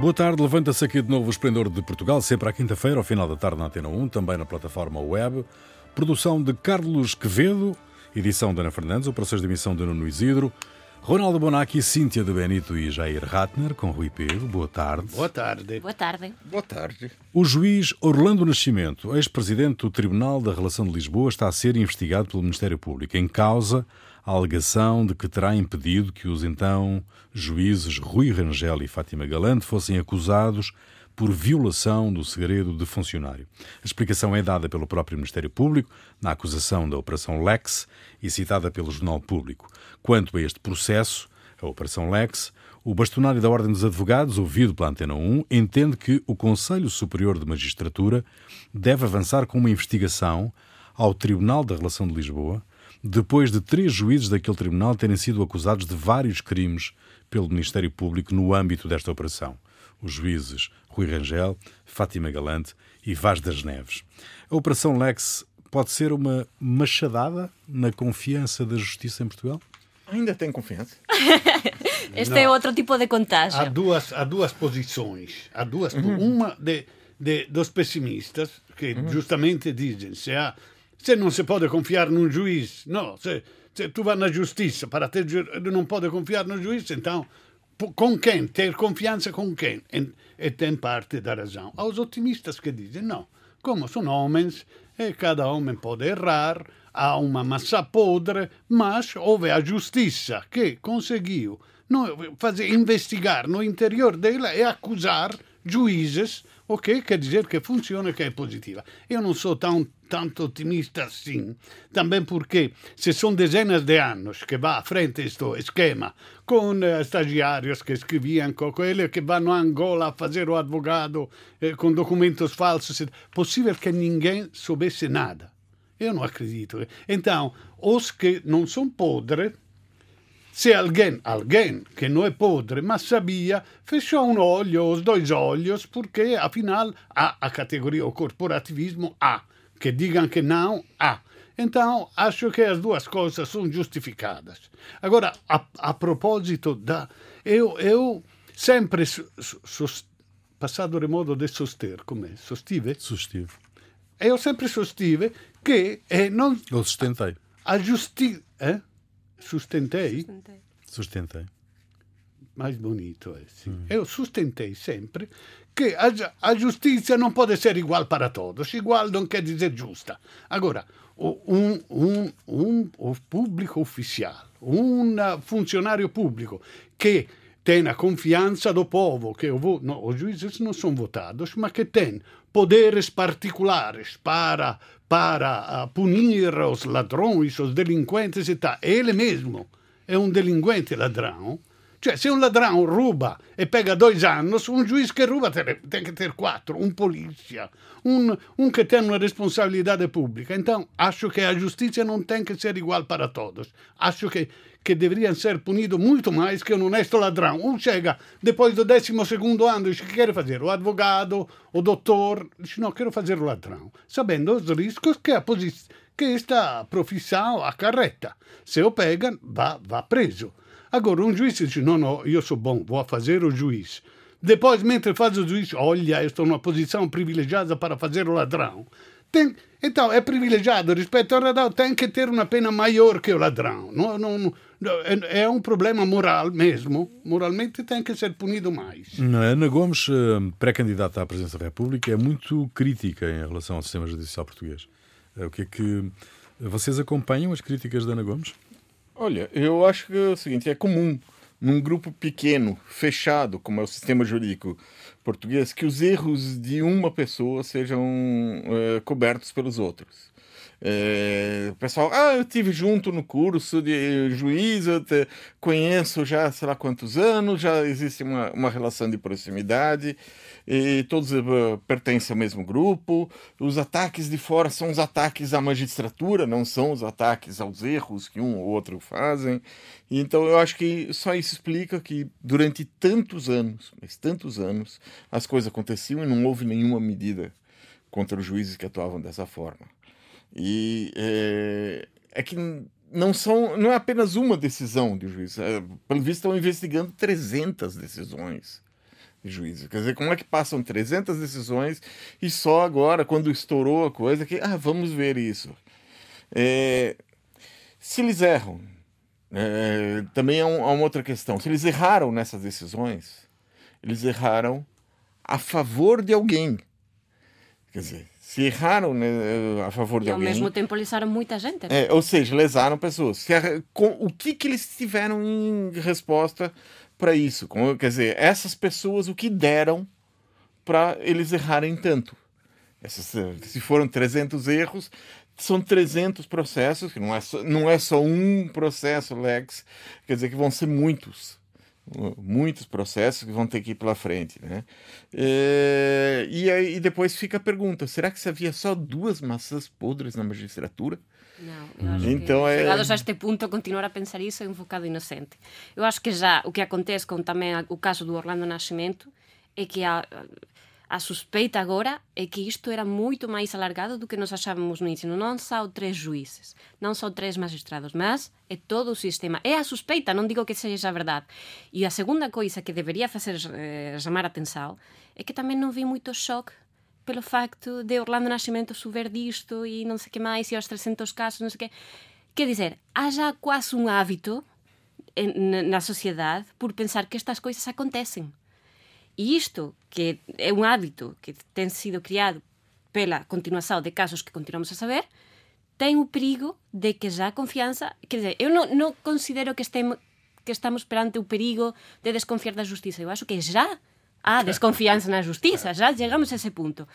Boa tarde, levanta-se aqui de novo o Esplendor de Portugal, sempre à quinta-feira, ao final da tarde na Antena 1, também na plataforma web. Produção de Carlos Quevedo, edição de Ana Fernandes, operações de emissão de Nuno Isidro, Ronaldo Bonacci, Cíntia de Benito e Jair Ratner, com Rui Pedro. Boa tarde. Boa tarde. Boa tarde. Boa tarde. O juiz Orlando Nascimento, ex-presidente do Tribunal da Relação de Lisboa, está a ser investigado pelo Ministério Público. Em causa, a alegação de que terá impedido que os então juízes Rui Rangel e Fátima Galante fossem acusados por violação do segredo de funcionário. A explicação é dada pelo próprio Ministério Público na acusação da Operação Lex e citada pelo Jornal Público. Quanto a este processo, a Operação Lex, o bastonário da Ordem dos Advogados, ouvido pela Antena 1, entende que o Conselho Superior de Magistratura deve avançar com uma investigação ao Tribunal da Relação de Lisboa, depois de três juízes daquele tribunal terem sido acusados de vários crimes pelo Ministério Público no âmbito desta operação. Os juízes Rui Rangel, Fátima Galante e Vaz das Neves. A Operação Lex pode ser uma machadada na confiança da justiça em Portugal? Ainda tem confiança? este Não. é outro tipo de contagem. Há duas, há duas posições. Há duas, uhum. Uma de, de, dos pessimistas que uhum. justamente dizem se, há, se não se pode confiar num juiz, não, se, se tu vai na justiça para ter, não pode confiar no juiz, então com quem? Ter confiança com quem? E, tem parte da razão. Há os otimistas que dizem não, como são homens e cada homem pode errar, há uma massa podre, mas houve a justiça que conseguiu no, fazer, investigar no interior dela e acusar juízes, o que quer dizer que funciona, que é positiva. Eu não sou tão tanto otimista assim, também porque se são dezenas de anos que va à frente este esquema, com eh, estagiários que escreviam, com quelli que vanno a Angola a fazer o advogado eh, com documentos falsos, possível que ninguém soubesse nada. Eu não acredito. Então, os que não são podres, se alguém, alguém que não é podre, mas sabia, fechou um olho, os dois olhos, porque afinal há a categoria, o corporativismo há que digam que não, há. Então, acho que as duas coisas são justificadas. Agora, a, a propósito da. Eu, eu sempre. passado de modo de soster, come? Sostive? Sostive. Eu sempre sostive che eh, non... Lo sustentei. A giusti... Eh? Sustentei? Sustentei. Sustentei. Mais bonito é, sim. Hum. Eu sustentei sempre que a, a giustizia non può essere uguale para todos. Igual non quer dizer giusta. Agora, un, un, un, un pubblico ufficiale, un funzionario pubblico che tem a confiança do povo, que o, no, os juízes não são votados, mas que tem poderes particulares para, para uh, punir os ladrões, os delinquentes e tal. Ele mesmo é um delinquente ladrão, cioè, se un ladrão ruba e pega dois anos, um juiz que ruba tem que ter quatro, um polícia, um, que tem uma responsabilidade pública. Então, acho que a justiça não tem que ser igual para todos. Acho que, que deveriam ser punidos muito mais que um honesto ladrão. Um chega depois do décimo segundo ano e que quer fazer o advogado, o doutor, diz não, quero fazer o ladrão, sabendo os riscos que a posição que esta profissão acarreta. Se o pegam, va, va preso. Agora, um juiz diz: não, não, eu sou bom, vou fazer o juiz. Depois, mentre faz o juiz, olha, estou numa posição privilegiada para fazer o ladrão. Tem, então, é privilegiado rispetto ao ladrão, tem que ter uma pena maior que o ladrão. Não, não, não, é, é um problema moral mesmo. Moralmente tem que ser punido mais. Ana Gomes, eh, pré-candidata à presidência da República, é muito crítica em relação ao sistema judicial português. Eh, o que é que. Vocês acompanham as críticas da Ana Gomes? Olha, eu acho que é o seguinte: é comum num grupo pequeno, fechado, como é o sistema jurídico português, que os erros de uma pessoa sejam é, cobertos pelos outros. É, pessoal, ah, eu tive junto no curso de juiz, eu te, conheço já sei lá quantos anos, já existe uma, uma relação de proximidade, e todos uh, pertencem ao mesmo grupo. Os ataques de fora são os ataques à magistratura, não são os ataques aos erros que um ou outro fazem. Então eu acho que só isso explica que durante tantos anos, mas tantos anos, as coisas aconteciam e não houve nenhuma medida contra os juízes que atuavam dessa forma. E é, é que não são não é apenas uma decisão de juiz. É, pelo visto estão investigando 300 decisões juízes. Quer dizer, como é que passam 300 decisões e só agora, quando estourou a coisa, que, ah, vamos ver isso. É, se eles erram, é, também é, um, é uma outra questão. Se eles erraram nessas decisões, eles erraram a favor de alguém. Quer dizer, se erraram né, a favor de e alguém. ao mesmo tempo lesaram muita gente. É, ou seja, lesaram pessoas. Se, com, o que, que eles tiveram em resposta para isso? Com, quer dizer, essas pessoas, o que deram para eles errarem tanto? Essas, se foram 300 erros, são 300 processos, que não é, só, não é só um processo, Lex, quer dizer que vão ser muitos muitos processos que vão ter que ir pela frente, né? É, e aí depois fica a pergunta: será que se havia só duas maçãs podres na magistratura? Não, eu acho então que, é... chegados a este ponto, continuar a pensar isso é um bocado inocente. Eu acho que já o que acontece com também o caso do Orlando Nascimento é que há a suspeita agora é que isto era muito mais alargado do que nós achávamos no ensino. Não são três juízes, não são três magistrados, mas é todo o sistema. É a suspeita, não digo que seja verdade. E a segunda coisa que deveria fazer eh, chamar a atenção é que também não vi muito choque pelo facto de Orlando Nascimento souber disto e não sei o que mais, e aos 300 casos, não sei o que. Quer dizer, há já quase um hábito na sociedade por pensar que estas coisas acontecem. E isto, que é um hábito que tem sido criado pela continuação de casos que continuamos a saber, tem o perigo de que já a confiança... Quer dizer, eu não, não considero que, estemos, que estamos perante o perigo de desconfiar da justiça. Eu acho que já há desconfiança na justiça, já chegamos a ese punto.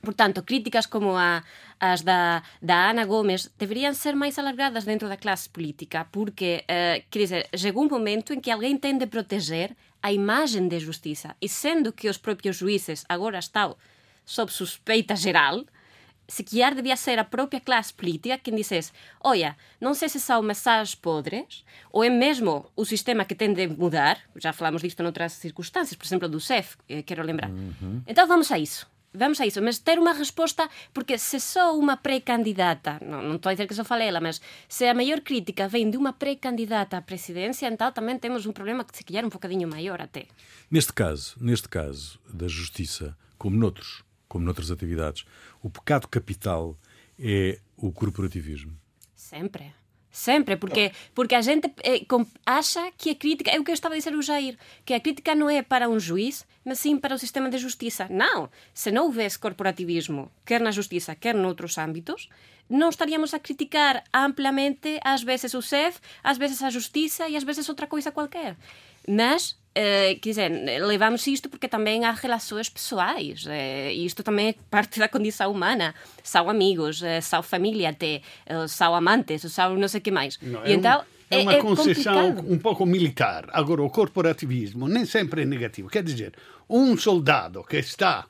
Portanto, críticas como a, as da, da Ana Gomes deverían ser máis alargadas dentro da clase política, porque, eh, quer dizer, chegou un momento en que alguén ten de proteger a imagen de justiza. E sendo que os propios juízes agora están sob suspeita geral, se debía ser a propia clase política quen dices oia, non sei se são mensagens podres ou é mesmo o sistema que tem de mudar, já falamos disto noutras circunstâncias, por exemplo do CEF, eh, quero lembrar. Uhum. Então vamos a isso. Vamos a isso, mas ter uma resposta, porque se sou uma pré-candidata, não, não estou a dizer que só falei ela, mas se a maior crítica vem de uma pré-candidata à presidência, então também temos um problema que se calhar um bocadinho maior até. Neste caso, neste caso da justiça, como noutros, como noutras atividades, o pecado capital é o corporativismo. Sempre. Sempre, porque, porque a gente eh, acha que a crítica, é o que eu estava a dizer o Jair, que a crítica não é para um juiz, mas sim para o sistema de justiça. Não, se não houvesse corporativismo, quer na justiça, quer noutros âmbitos, não estaríamos a criticar amplamente, às vezes o CEF, às vezes a justiça e às vezes outra coisa qualquer. Mas Uh, quer dizer, levamos isto porque também há relações pessoais. Uh, isto também é parte da condição humana. São amigos, uh, são família até, uh, são amantes, são não sei o que mais. Não, e é então, um, é uma é concessão um pouco militar. Agora, o corporativismo nem sempre é negativo. Quer dizer, um soldado que está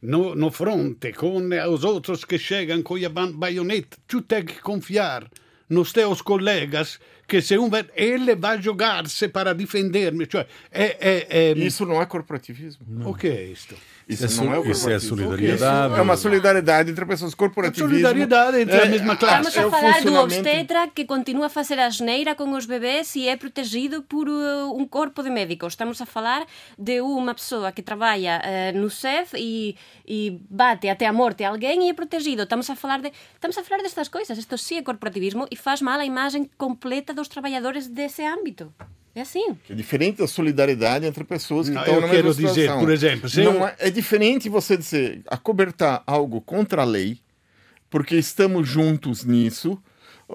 no, no fronte com os outros que chegam com a baioneta, tu tens que confiar nos teus colegas que se um ele vai jogar-se para defender-me. Cioè, é, é, é... Isso não é corporativismo. Não. O que é isto? Isso, isso, não é, isso é solidariedade. É uma solidariedade entre pessoas corporativismo. solidariedade entre é, a mesma classe. Estamos a falar é do obstetra que continua a fazer a asneira com os bebês e é protegido por uh, um corpo de médicos. Estamos a falar de uma pessoa que trabalha uh, no CEF e, e bate até a morte alguém e é protegido. Estamos a falar de estamos a falar destas coisas. Isto sim é corporativismo e faz mal a imagem completa dos trabalhadores desse âmbito. É assim. É diferente da solidariedade entre pessoas que não, estão na mesma quero situação. dizer, por exemplo, não eu... é, é diferente você dizer acobertar algo contra a lei, porque estamos juntos nisso,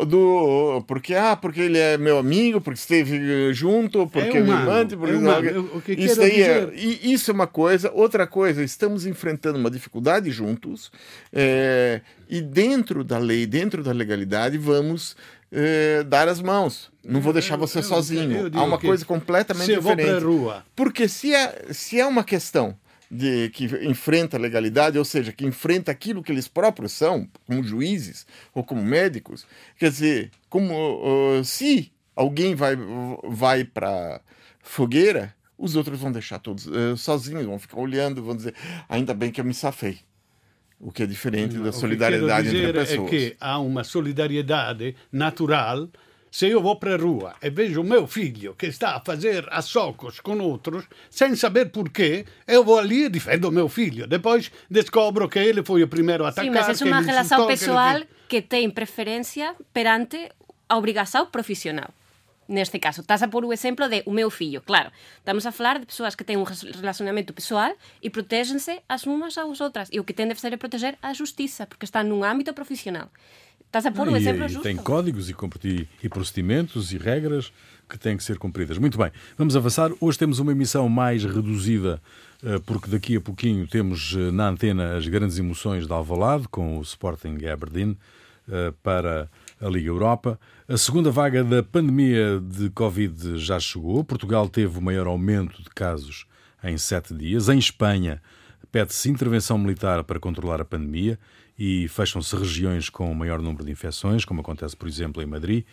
do porque ah porque ele é meu amigo porque esteve junto porque é me manda porque é não, isso daí é, isso é uma coisa outra coisa estamos enfrentando uma dificuldade juntos é, e dentro da lei dentro da legalidade vamos é, dar as mãos. Não vou deixar você eu, sozinho. Há uma coisa completamente se diferente. rua. Porque se é, se é uma questão de que enfrenta a legalidade, ou seja, que enfrenta aquilo que eles próprios são, como juízes ou como médicos, quer dizer, como uh, se alguém vai vai para fogueira, os outros vão deixar todos uh, sozinhos, vão ficar olhando, vão dizer, ainda bem que eu me safei. O que é diferente da solidariedade entre pessoas. É que há uma solidariedade natural se eu vou para a rua e vejo o meu filho que está a fazer a socos com outros, sem saber porquê, eu vou ali e defendo o meu filho. Depois descobro que ele foi o primeiro a atacar. Sim, mas é uma relação pessoal que, que tem preferência perante a obrigação profissional neste caso. Estás a pôr o exemplo de o meu fillo. Claro, estamos a falar de pessoas que têm um relacionamento pessoal e protégem-se as umas às outras. E o que tem de fazer é proteger a justiça, porque está num âmbito profissional. Estás a pôr o exemplo e, justo. Tem códigos e, e procedimentos e regras que têm que ser cumpridas. Muito bem, vamos avançar. Hoje temos uma emissão mais reduzida, eh, porque daqui a pouquinho temos eh, na antena as grandes emoções de Alvalade, com o Sporting Aberdeen, eh, para a Liga Europa. A segunda vaga da pandemia de Covid já chegou. Portugal teve o maior aumento de casos em sete dias. Em Espanha, pede-se intervenção militar para controlar a pandemia e fecham-se regiões com o maior número de infecções, como acontece, por exemplo, em Madrid.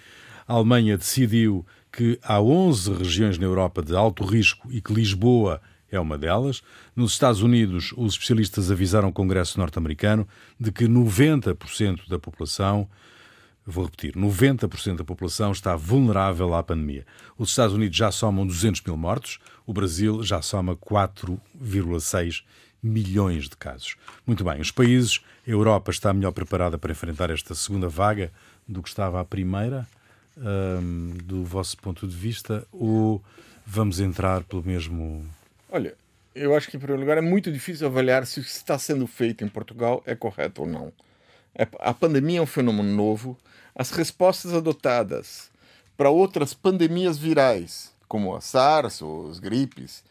A Alemanha decidiu que há 11 regiões na Europa de alto risco e que Lisboa é uma delas. Nos Estados Unidos, os especialistas avisaram o Congresso norte-americano de que 90% da população Vou repetir, 90% da população está vulnerável à pandemia. Os Estados Unidos já somam 200 mil mortos, o Brasil já soma 4,6 milhões de casos. Muito bem, os países, a Europa está melhor preparada para enfrentar esta segunda vaga do que estava a primeira, um, do vosso ponto de vista, ou vamos entrar pelo mesmo. Olha, eu acho que, em primeiro lugar, é muito difícil avaliar se o que está sendo feito em Portugal é correto ou não. É, a pandemia é um fenômeno novo as respostas adotadas para outras pandemias virais, como a SARS ou as gripes,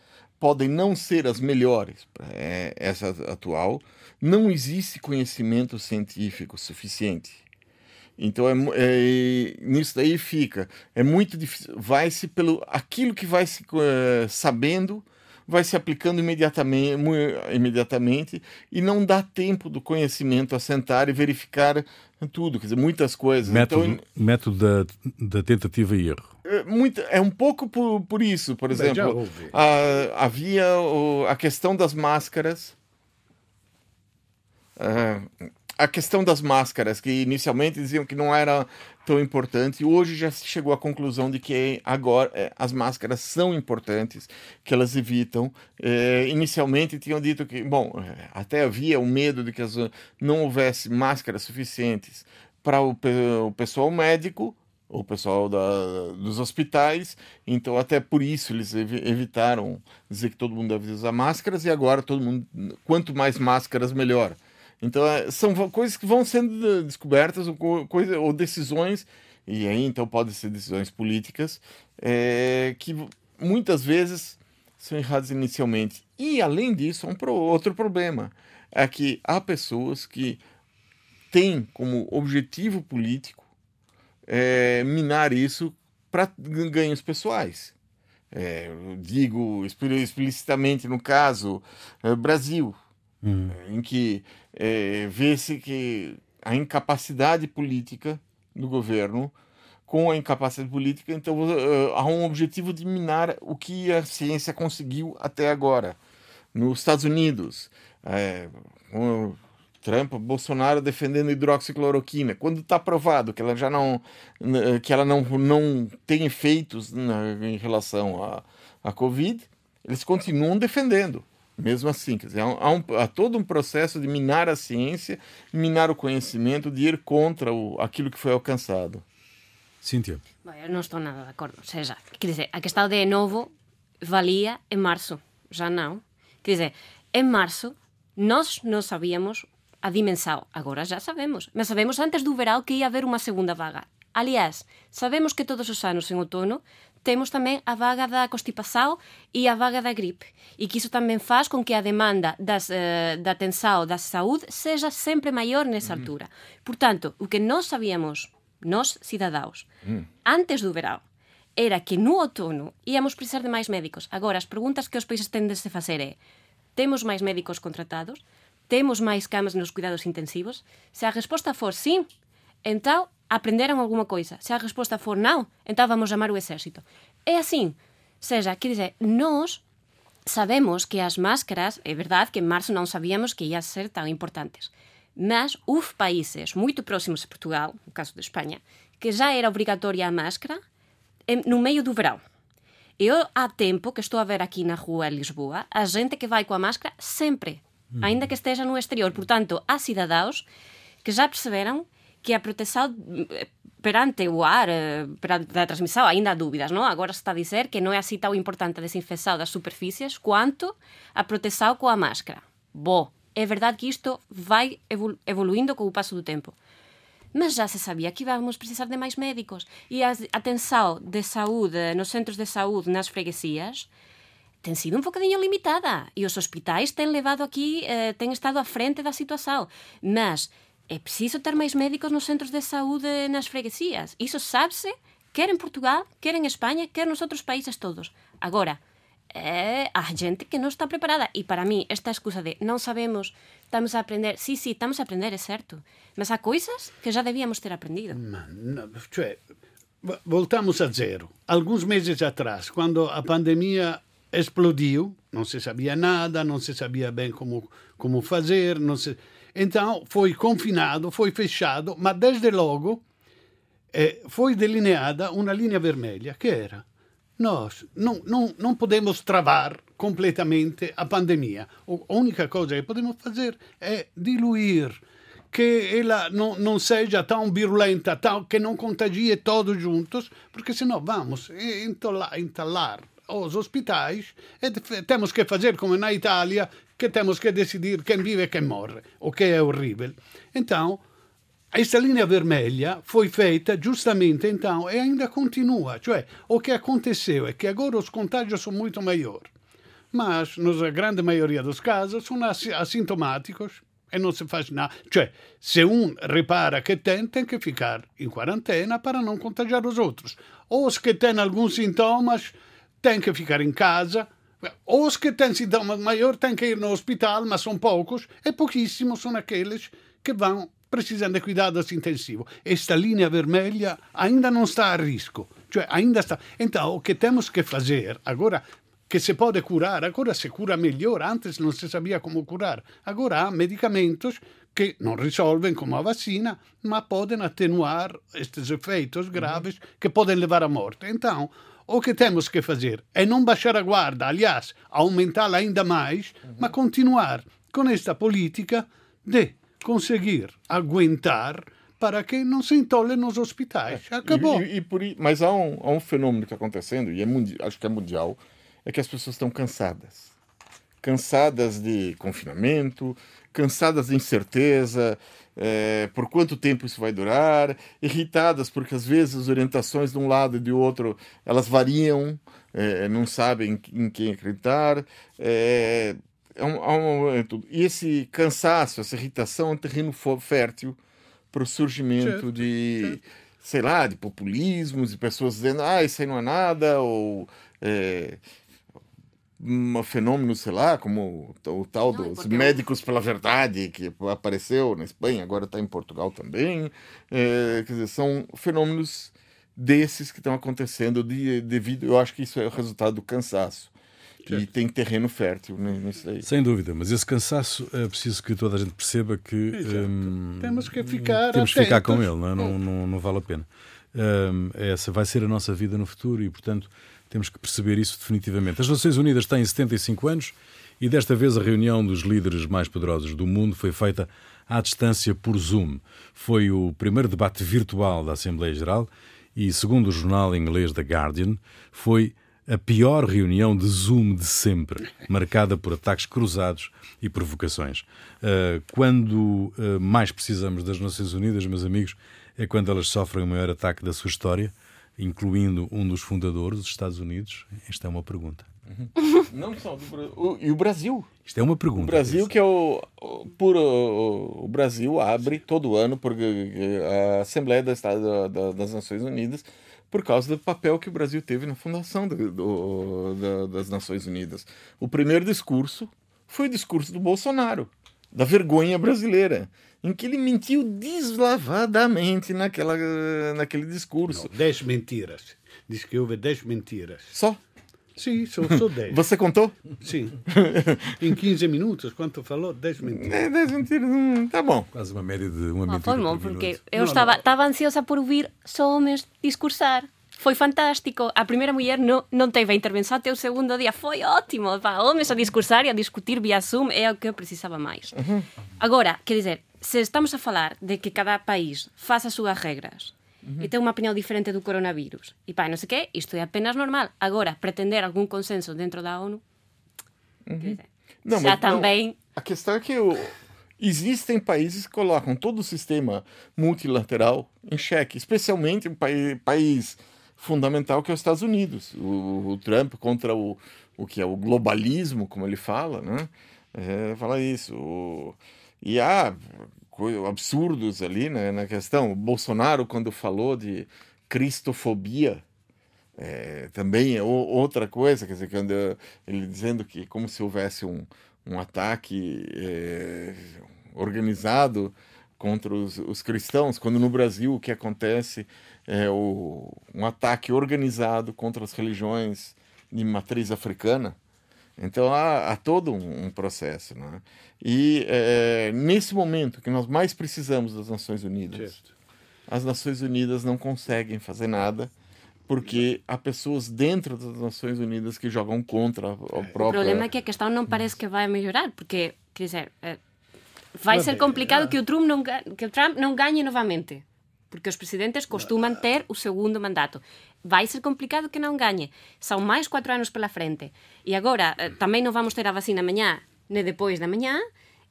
podem não ser as melhores é, essa atual. Não existe conhecimento científico suficiente. Então é, é, nisso daí fica é muito difícil vai se pelo aquilo que vai se é, sabendo vai se aplicando imediatamente, imediatamente e não dá tempo do conhecimento a sentar e verificar tudo, quer dizer, muitas coisas. Método, então, método da, da tentativa e erro. É, muito, é um pouco por, por isso, por exemplo. A, havia o, a questão das máscaras. Uh, a questão das máscaras, que inicialmente diziam que não era tão importante, hoje já se chegou à conclusão de que agora é, as máscaras são importantes, que elas evitam. É, inicialmente tinham dito que, bom, é, até havia o medo de que as, não houvesse máscaras suficientes para o, o pessoal médico, o pessoal da, dos hospitais, então até por isso eles evitaram dizer que todo mundo deve usar máscaras e agora todo mundo, quanto mais máscaras melhor. Então, é, são coisas que vão sendo descobertas ou, coisa, ou decisões, e aí então podem ser decisões políticas, é, que muitas vezes são erradas inicialmente. E, além disso, um outro problema é que há pessoas que têm como objetivo político é, minar isso para ganhos pessoais. É, digo explicitamente no caso é, Brasil, hum. em que é, vê-se que a incapacidade política do governo, com a incapacidade política, então uh, há um objetivo de minar o que a ciência conseguiu até agora. Nos Estados Unidos, é, o Trump, Bolsonaro defendendo hidroxicloroquina, quando está provado que ela já não, que ela não, não tem efeitos na, em relação à Covid, eles continuam defendendo. Mesmo assim, quer dizer, há, um, há, todo um processo de minar a ciência, minar o conhecimento, de ir contra o, aquilo que foi alcançado. Cíntia. Bom, eu não estou nada de acordo. Ou seja, quer dizer, a questão de novo valia em março, já não. Quer dizer, em março nós não sabíamos a dimensão, agora já sabemos. Mas sabemos antes do verão que ia haver uma segunda vaga. Aliás, sabemos que todos os anos em outono temos tamén a vaga da constipação e a vaga da gripe. E que iso tamén faz con que a demanda das, eh, da atenção da saúde seja sempre maior nessa altura. Portanto, o que nós sabíamos, nós cidadãos, mm. antes do verão, era que no outono íamos precisar de máis médicos. Agora, as preguntas que os países tenden a facer é temos máis médicos contratados? Temos máis camas nos cuidados intensivos? Se a resposta for sim, entón aprenderon alguma coisa. Se a resposta for non, entón vamos chamar o exército. É así. Seja, quer dizer, nós sabemos que as máscaras, é verdade que en marzo non sabíamos que ia ser tan importantes, mas houve países moito próximos a Portugal, no caso de España, que já era obrigatória a máscara no meio do verão. Eu, há tempo que estou a ver aqui na rua em Lisboa, a gente que vai com a máscara sempre, ainda que esteja no exterior. Portanto, há cidadãos que já perceberam que a proteção eh, perante o ar, eh, perante a transmissão, ainda há dúvidas, não? Agora está a dizer que não é assim tão importante a desinfecção das superfícies quanto a proteção com a máscara. Bom, é verdade que isto vai evoluindo com o passo do tempo. Mas já se sabia que íamos precisar de mais médicos. E a atenção de saúde nos centros de saúde nas freguesias tem sido um bocadinho limitada. E os hospitais têm levado aqui, eh, têm estado à frente da situação. Mas é preciso ter máis médicos nos centros de saúde nas freguesias. Iso sabe-se, quer en Portugal, quer en España, quer nos outros países todos. Agora, é a gente que non está preparada. E para mí, esta excusa de non sabemos, estamos a aprender. Sí, sí, estamos a aprender, é certo. Mas há coisas que já debíamos ter aprendido. Cioè, voltamos a zero. Alguns meses atrás, quando a pandemia explodiu, não se sabia nada, não se sabia bem como, como fazer, não se então foi confinado, foi fechado, mas desde logo eh, foi delineada uma linha vermelha, que era nós não, não, não podemos travar completamente a pandemia. A única coisa que podemos fazer é diluir, que ela não, não seja tão virulenta, tão, que não contagie todos juntos, porque senão vamos entalar, entalar os hospitais e temos que fazer como na Itália, que temos que decidir quem vive e quem morre, o que é horrível. Então, esta linha vermelha foi feita justamente então e ainda continua. Cioè, o que aconteceu é que agora os contágios são muito maiores. Mas, na grande maioria dos casos, são assintomáticos e não se faz nada. Cioè, se um repara que tem, tem que ficar em quarentena para não contagiar os outros. Ou os que têm alguns sintomas, têm que ficar em casa os que têm sintomas maiores têm que ir no hospital, mas são poucos, e pouquíssimos são aqueles que vão precisando de cuidados intensivos. Esta linha vermelha ainda não está a risco. Cioè, ainda está. Então, o que temos que fazer agora que se pode curar, agora se cura melhor, antes não se sabia como curar. Agora há medicamentos que não resolvem como a vacina, mas podem atenuar estes efeitos graves que podem levar à morte. Então, o que temos que fazer é não baixar a guarda, aliás, aumentá-la ainda mais, uhum. mas continuar com esta política de conseguir aguentar para que não se entole nos hospitais. É, Acabou. E, e, e por, mas há um, há um fenômeno que está acontecendo, e é acho que é mundial, é que as pessoas estão cansadas. Cansadas de confinamento, cansadas de incerteza, é, por quanto tempo isso vai durar, irritadas porque às vezes as orientações de um lado e de outro elas variam, é, não sabem em quem acreditar. É, é um, é um, é e esse cansaço, essa irritação é um terreno fértil para o surgimento de, sei lá, de populismos, de pessoas dizendo, ah, isso aí não é nada, ou é, um fenômeno, sei lá, como o tal Não, dos médicos pela verdade, que apareceu na Espanha, agora está em Portugal também. É, quer dizer, são fenômenos desses que estão acontecendo de, devido, eu acho que isso é o resultado do cansaço. Certo. E tem terreno fértil nisso aí. Sem dúvida, mas esse cansaço é preciso que toda a gente perceba que hum, temos que ficar temos que ficar com ele, não, é? não, não, não, vale a pena. Hum, essa vai ser a nossa vida no futuro e, portanto, temos que perceber isso definitivamente. As Nações Unidas têm 75 anos e desta vez a reunião dos líderes mais poderosos do mundo foi feita à distância por Zoom. Foi o primeiro debate virtual da Assembleia Geral e, segundo o jornal inglês The Guardian, foi a pior reunião de Zoom de sempre, marcada por ataques cruzados e provocações. Ah, quando ah, mais precisamos das Nações Unidas, meus amigos, é quando elas sofrem o maior ataque da sua história incluindo um dos fundadores dos Estados Unidos? Esta é uma pergunta. Uhum. Não só do e o Brasil. Isto é uma pergunta. O Brasil que é o por o, o Brasil abre todo ano por a Assembleia das, das Nações Unidas por causa do papel que o Brasil teve na fundação do, do, das Nações Unidas. O primeiro discurso foi o discurso do Bolsonaro, da vergonha brasileira em que ele mentiu deslavadamente naquela, naquele discurso. Não, dez mentiras. Diz que houve dez mentiras. Só? Sim, sou, sou 10. Você contou? Sim. Em 15 minutos, quanto falou? 10 mentiras. É, 10 mentiras, hum, tá bom. Quase uma média de uma mentira. Foi bom, porque eu não, estava, não. estava ansiosa por ouvir só homens discursar. Foi fantástico. A primeira mulher não, não teve a intervenção até o segundo dia. Foi ótimo. Pá, homens a discursar e a discutir via Zoom é o que eu precisava mais. Uhum. Agora, quer dizer, se estamos a falar de que cada país faça as suas regras uhum. e tem uma opinião diferente do coronavírus. E pá, não sei o quê, isto é apenas normal. Agora, pretender algum consenso dentro da ONU, uhum. não, já também... Não, a questão é que o, existem países que colocam todo o sistema multilateral em xeque, especialmente um país, país fundamental que é os Estados Unidos. O, o, Trump contra o, o que é o globalismo, como ele fala, né? É, fala isso. O, e há absurdos ali né, na questão. O Bolsonaro, quando falou de cristofobia, é, também é outra coisa, quer dizer, quando ele dizendo que como se houvesse um, um ataque é, organizado contra os, os, cristãos, quando no Brasil o que acontece é o, um ataque organizado contra as religiões de matriz africana. Então há, há todo um, um processo. Né? E é, nesse momento que nós mais precisamos das Nações Unidas, certo. as Nações Unidas não conseguem fazer nada porque há pessoas dentro das Nações Unidas que jogam contra o próprio. O problema é que a questão não parece que vai melhorar, porque, quer dizer, é, vai ser complicado que o Trump não, que o Trump não ganhe novamente porque os presidentes costumam ter o segundo mandato. Vai ser complicado que não ganhe. São mais quatro anos pela frente. E agora, eh, também não vamos ter a vacina amanhã, nem depois da manhã.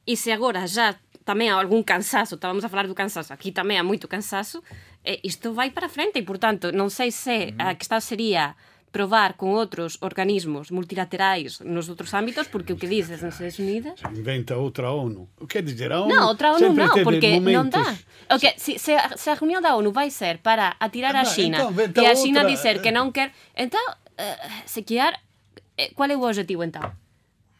E se agora já também há algum cansaço, estávamos a falar do cansaço, aqui também há muito cansaço, eh, isto vai para frente. E, portanto, não sei se a questão seria provar com outros organismos multilaterais nos outros ámbitos, porque o que diz as Nações Unidas... Inventa outra ONU. Quer dizer, a ONU... Não, outra ONU não, porque momentos... não dá. Okay, se, se, a, se, a reunião da ONU vai ser para atirar a China então, e a China outra... dizer que não quer... Então, uh, se quer... Eh, qual é o objetivo, então?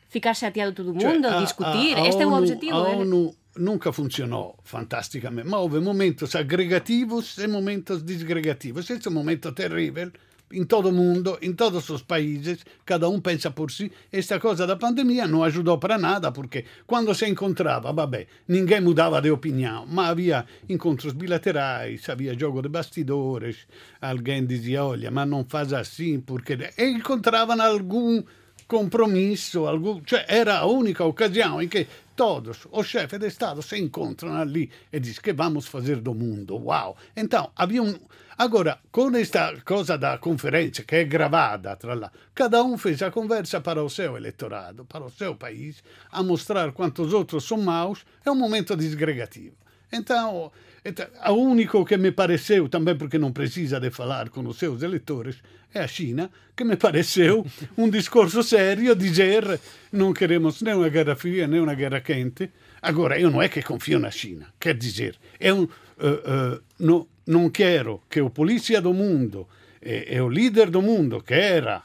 Ficar chateado todo mundo? Cioè, discutir? A, a, a este ONU, é o objetivo? A ONU nunca funcionou fantasticamente, mas houve momentos agregativos e momentos disgregativos. Esse é um momento terrível em todo mundo, em todos os países, cada um pensa por si. Esta coisa da pandemia não ajudou para nada, porque quando se encontrava, vabbè, ninguém mudava de opinião, mas havia encontros bilaterais, havia jogo de bastidores, alguém dizia, olha, mas não faz assim, porque... E encontravam algum compromisso, algum... cioè era a única ocasião em que todos os chefes de Estado se encontram ali e dizem que vamos fazer do mundo, uau! Então, havia um Agora, com esta coisa da conferência, que é gravada, tra lá, cada um fez a conversa para o seu eleitorado, para o seu país, a mostrar quantos outros são maus, é um momento desgregativo. Então, então, a único que me pareceu, também porque não precisa de falar com os seus eleitores, é a China, que me pareceu um discurso sério, dizer não queremos nem uma guerra fria, nem uma guerra quente. Agora, eu não é que confio na China, quer dizer, é um... Uh, uh, no, non quero che o polizia do mundo e, e o líder do mundo, che era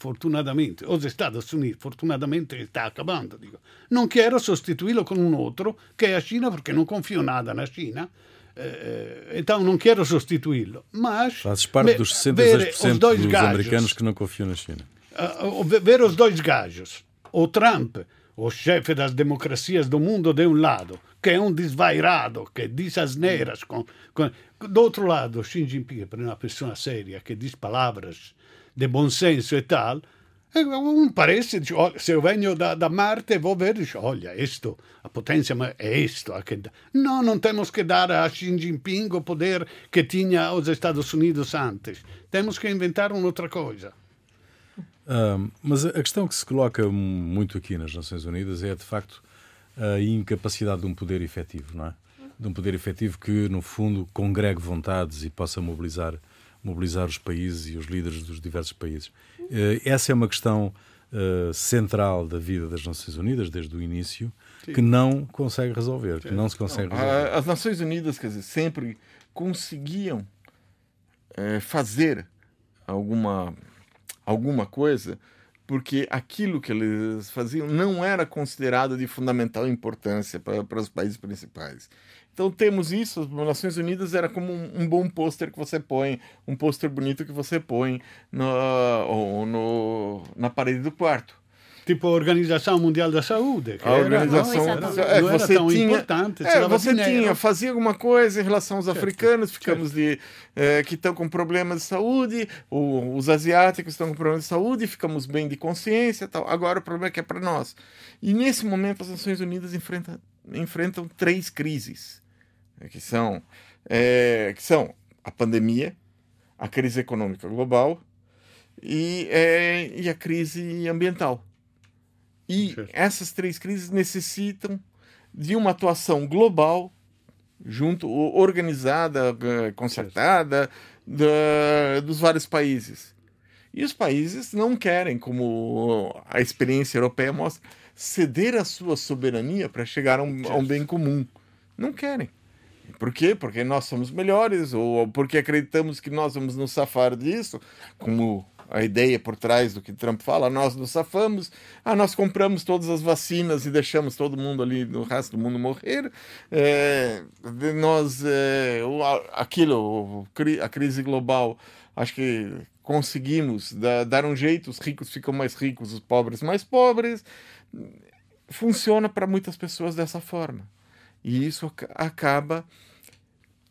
fortunadamente, os Estados Unidos, fortunadamente está acabando, digo. non quero sostituirlo con un altro, che è a China, perché non confio nada na China, eh, então não quero substituí-lo. Mas. Fazes parte dos 66% dos gajos, americanos que não confiam na China. Uh, ver os dois gajos, o Trump, o chefe das democracias do mundo, de um lado, que é um desvairado, que diz asneiras. Com, com... Do outro lado, Xi Jinping é uma pessoa séria, que diz palavras de bom senso e tal. Um parece, dice, olha, se eu venho da, da Marte, vou ver, diz, olha, isto, a potência é isto. Não, não temos que dar a Xi Jinping o poder que tinha os Estados Unidos antes. Temos que inventar uma outra coisa. Mas a questão que se coloca muito aqui nas Nações Unidas é, de facto, a incapacidade de um poder efetivo, não é? De um poder efetivo que, no fundo, congregue vontades e possa mobilizar, mobilizar os países e os líderes dos diversos países. Eh, essa é uma questão uh, central da vida das Nações Unidas, desde o início, Sim. que não consegue resolver, que não se consegue resolver. As Nações Unidas, quer dizer, sempre conseguiam é, fazer alguma, alguma coisa porque aquilo que eles faziam não era considerado de fundamental importância para, para os países principais. Então temos isso, as Nações Unidas era como um, um bom pôster que você põe, um pôster bonito que você põe no, no, na parede do quarto tipo a Organização Mundial da Saúde. a organização era, não, é, não você tinha, importante. É, você dinheiro. tinha, fazia alguma coisa em relação aos certo, africanos, ficamos certo. de é, que estão com problemas de saúde, ou, os asiáticos estão com problemas de saúde, ficamos bem de consciência, tal. Agora o problema é que é para nós. E nesse momento as Nações Unidas enfrentam, enfrentam três crises, né, que são é, que são a pandemia, a crise econômica global e, é, e a crise ambiental. E essas três crises necessitam de uma atuação global, junto, organizada, eh, concertada, da, dos vários países. E os países não querem, como a experiência europeia mostra, ceder a sua soberania para chegar a um, a um bem comum. Não querem. Por quê? Porque nós somos melhores ou porque acreditamos que nós vamos nos safar disso, como a ideia por trás do que Trump fala, nós nos safamos, ah, nós compramos todas as vacinas e deixamos todo mundo ali, o resto do mundo morrer, é, nós, é, aquilo, a crise global, acho que conseguimos dar um jeito, os ricos ficam mais ricos, os pobres mais pobres, funciona para muitas pessoas dessa forma. E isso acaba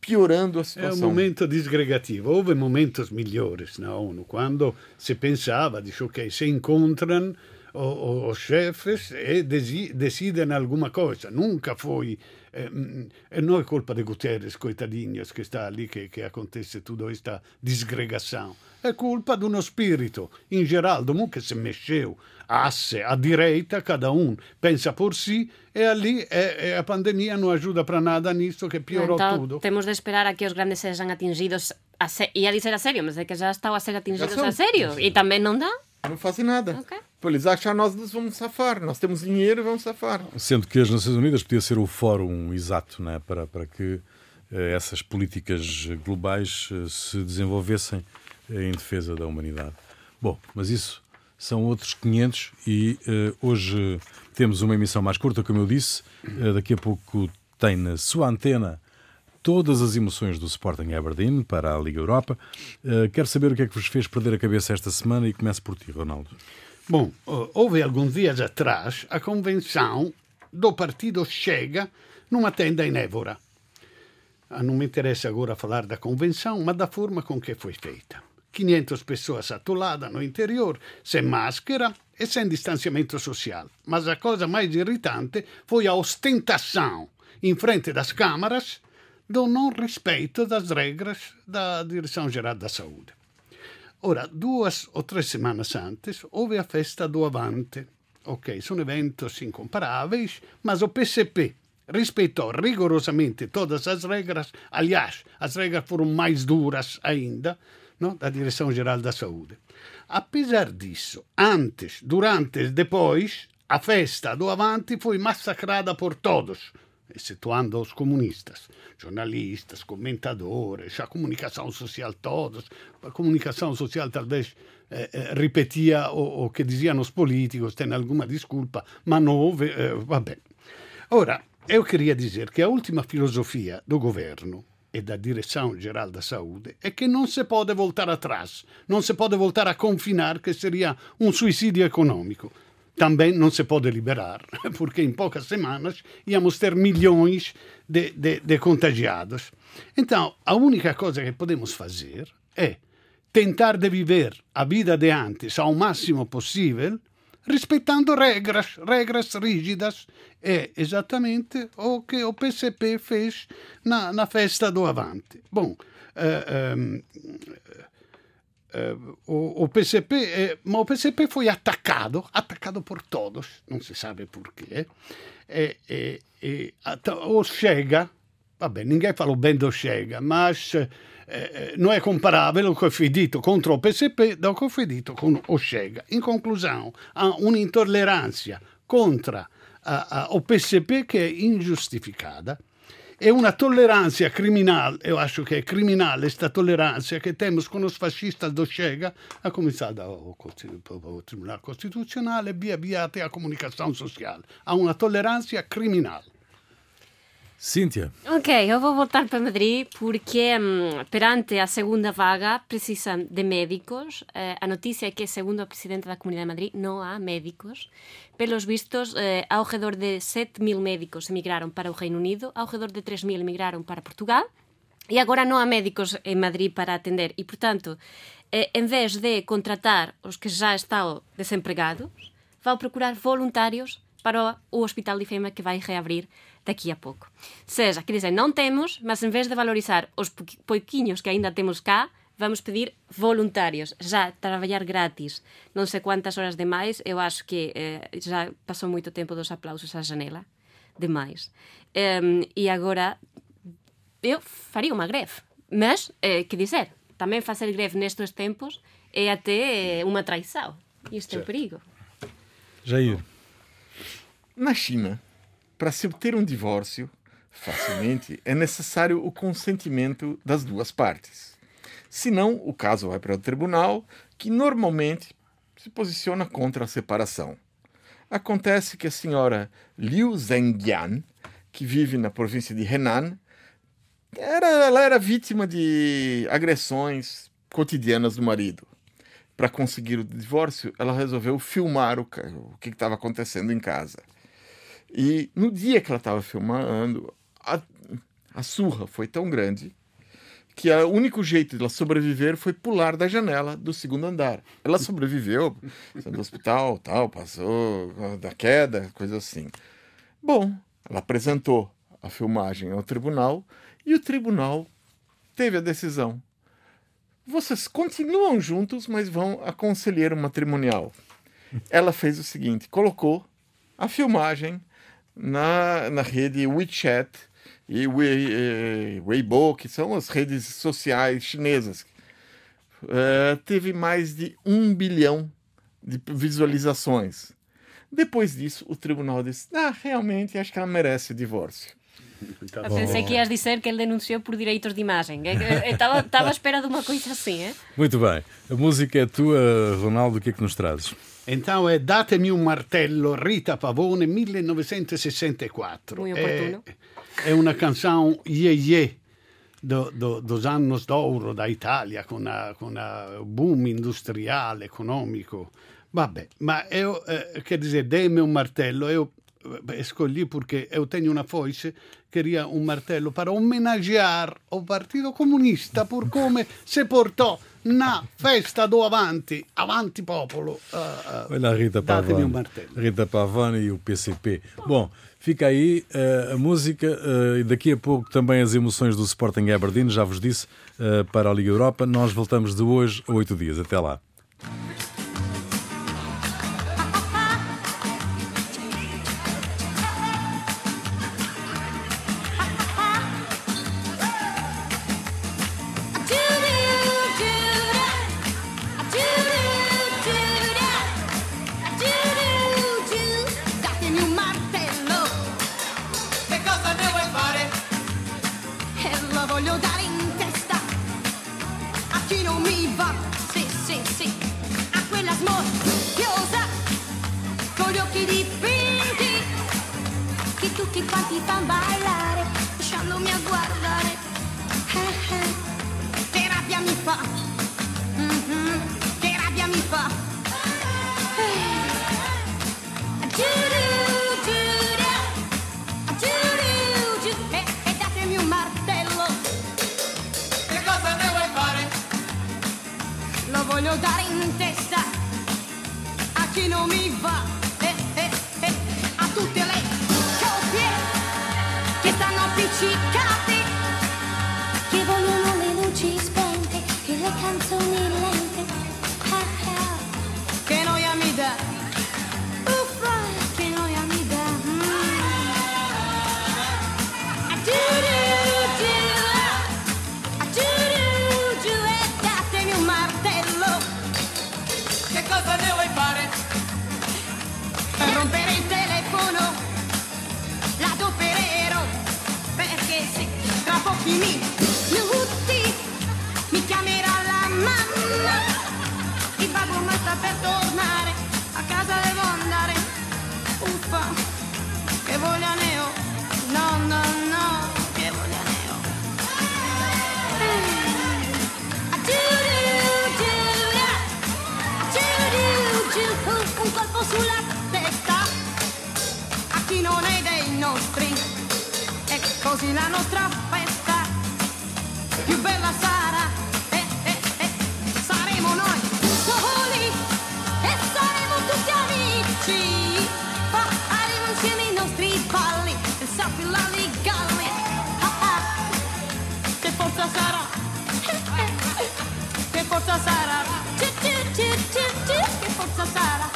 piorando a situação. É um momento desgregativo. Houve momentos melhores na ONU, quando se pensava, diz, ok, se encontram os chefes e decidem alguma coisa. Nunca foi. Eh, e não é culpa de Guterres, coitadinhos, que está ali, que, que acontece toda esta desgregação. É culpa de um espírito, em geral, do mundo que se mexeu asse à direita, cada um pensa por si, e ali é, é a pandemia não ajuda para nada nisso, que piorou então, tudo. Temos de esperar a que os grandes sejam atingidos, a se... ia dizer a sério, mas é que já estão a ser atingidos a sério, e também não dá. Não fazem nada. Okay. Eles acham nós nos vamos safar, nós temos dinheiro e vamos safar. Sendo que as Nações Unidas podia ser o fórum exato né, para, para que eh, essas políticas globais eh, se desenvolvessem em defesa da humanidade. Bom, mas isso são outros 500 e uh, hoje temos uma emissão mais curta, como eu disse. Uh, daqui a pouco tem na sua antena todas as emoções do Sporting Aberdeen para a Liga Europa. Uh, quero saber o que é que vos fez perder a cabeça esta semana e começo por ti, Ronaldo. Bom, houve alguns dias atrás a convenção do partido Chega numa tenda em Évora. Ah, não me interessa agora falar da convenção, mas da forma com que foi feita. 500 pessoas atoladas no interior, sem máscara e sem distanciamento social. Mas a coisa mais irritante foi a ostentação, em frente das câmaras, do não respeito das regras da Direção-Geral da Saúde. Ora, duas ou três semanas antes, houve a festa do Avante. Ok, são eventos incomparáveis, mas o PCP respeitou rigorosamente todas as regras. Aliás, as regras foram mais duras ainda, no? da Direção-Geral da Saúde. Apesar disso, antes, durante e depois, a festa do Avanti foi massacrada por todos, excetuando os comunistas, jornalistas, comentadores, a comunicação social, todos. A comunicação social talvez eh, eh, repetia o, o, que diziam os políticos, tem alguma desculpa, mas não. Eh, vabbè. Ora, eu queria dizer que a última filosofia do governo e da Direção-Geral da Saúde é que não se pode voltar atrás, não se pode voltar a confinar, que seria um suicídio econômico. Também não se pode liberar, porque em poucas semanas íamos ter milhões de, de, de contagiados. Então, a única coisa que podemos fazer é tentar de viver a vida de antes ao máximo possível rispettando regras, regras rígidas. É exatamente o que o PCP fez na, na festa do Avante. Bom, uh, um, uh, o, o, PCP, eh, ma o PCP foi atacado, atacado por todos, não se sabe porquê. E, e, e, o Chega, vabbè, ninguém falou bem do Chega, mas eh, non è comparabile o che foi dito contro il PSP da che foi dito con o Scega. In conclusione, ha un'intolleranza contro uh, uh, o PSP che è ingiustificata é uma tolerância criminal, eu acho que é criminal esta tolerância que temos com os fascistas do Chega, a começar do Tribunal Constitucional e via via até a comunicação social. Há uma tolerância criminal. Cíntia. Ok, eu vou voltar para Madrid porque um, perante a segunda vaga precisam de médicos. Uh, a notícia é que, segundo a Presidenta da Comunidade de Madrid, não há médicos. Pelos vistos, uh, ao redor de 7 mil médicos emigraram para o Reino Unido, ao redor de 3 mil emigraram para Portugal. E agora não há médicos em Madrid para atender. E, portanto, eh, em vez de contratar os que já estão desempregados, vão procurar voluntários para o Hospital de Fema que vai reabrir daqui a pouco. Seja, quer dizer, não temos, mas em vez de valorizar os pouquinhos que ainda temos cá, vamos pedir voluntários, já trabalhar grátis, não sei quantas horas demais, eu acho que eh, já passou muito tempo dos aplausos à janela, demais. Um, e agora, eu faria uma greve, mas, eh, que dizer, também fazer greve nestes tempos é até eh, uma traição. Isto é um perigo. Jair. Na China, para se obter um divórcio facilmente, é necessário o consentimento das duas partes. Senão, o caso vai para o tribunal, que normalmente se posiciona contra a separação. Acontece que a senhora Liu Zhengyan, que vive na província de Henan, era, ela era vítima de agressões cotidianas do marido. Para conseguir o divórcio, ela resolveu filmar o, o que estava acontecendo em casa. E no dia que ela estava filmando, a, a surra foi tão grande que o único jeito de ela sobreviver foi pular da janela do segundo andar. Ela sobreviveu, saiu do hospital, tal, passou da queda, coisa assim. Bom, ela apresentou a filmagem ao tribunal e o tribunal teve a decisão. Vocês continuam juntos, mas vão a conselheiro matrimonial. Ela fez o seguinte: colocou a filmagem na, na rede WeChat e eh, Weibo, que são as redes sociais chinesas. Uh, teve mais de um bilhão de visualizações. Depois disso, o tribunal disse: Ah, realmente acho que ela merece divórcio. Tá pensei que ias dizer que ele denunciou por direitos de imagem. Estava, estava à espera de uma coisa assim, é? Muito bem. A música é tua, Ronaldo. O que é que nos trazes? Então é Datemi un martello, Rita Pavone, 1964. Muito oportuno. É, é uma canção iê iê do, do, dos anos d'oro da Itália, com a, com a boom industriale, econômico. Vabbè, ma eu, eh, quer dizer, dei-me um martello, eu escolhi porque eu tenho uma foice, queria um martello para homenagear o Partito Comunista por come se portò na festa do Avanti, Avanti Popolo. Uh, uh, Olha a Rita Pavani. Um Rita Pavani e o PCP. Bom, fica aí uh, a música e daqui a pouco também as emoções do Sporting Aberdeen, já vos disse, para a Liga Europa. Nós voltamos de hoje a oito dias. Até lá. con gli occhi dipinti che tutti quanti fanno ballare lasciandomi a guardare. Eh, eh, che rabbia mi fa. Mm-hmm, che rabbia mi fa. Eh. E, datemi un martello. Che cosa ne vuoi fare? lo voglio dare in testa a chi non mi va. she pochi minuti mi chiamerà la mamma. Il babbo ma sta per tornare, a casa devo andare. Uffa, che voglia ne ho, no, no, no, che voglia ne ho. Un colpo sulla testa a chi non è dei nostri, è così la nostra festa bella sarà, eh, eh, eh, saremo noi soli e saremo tutti amici. Faremo insieme i nostri balli e sappilali galli. Ah, ah. Che forza sarà, eh, eh, eh. che forza sarà, che forza sarà.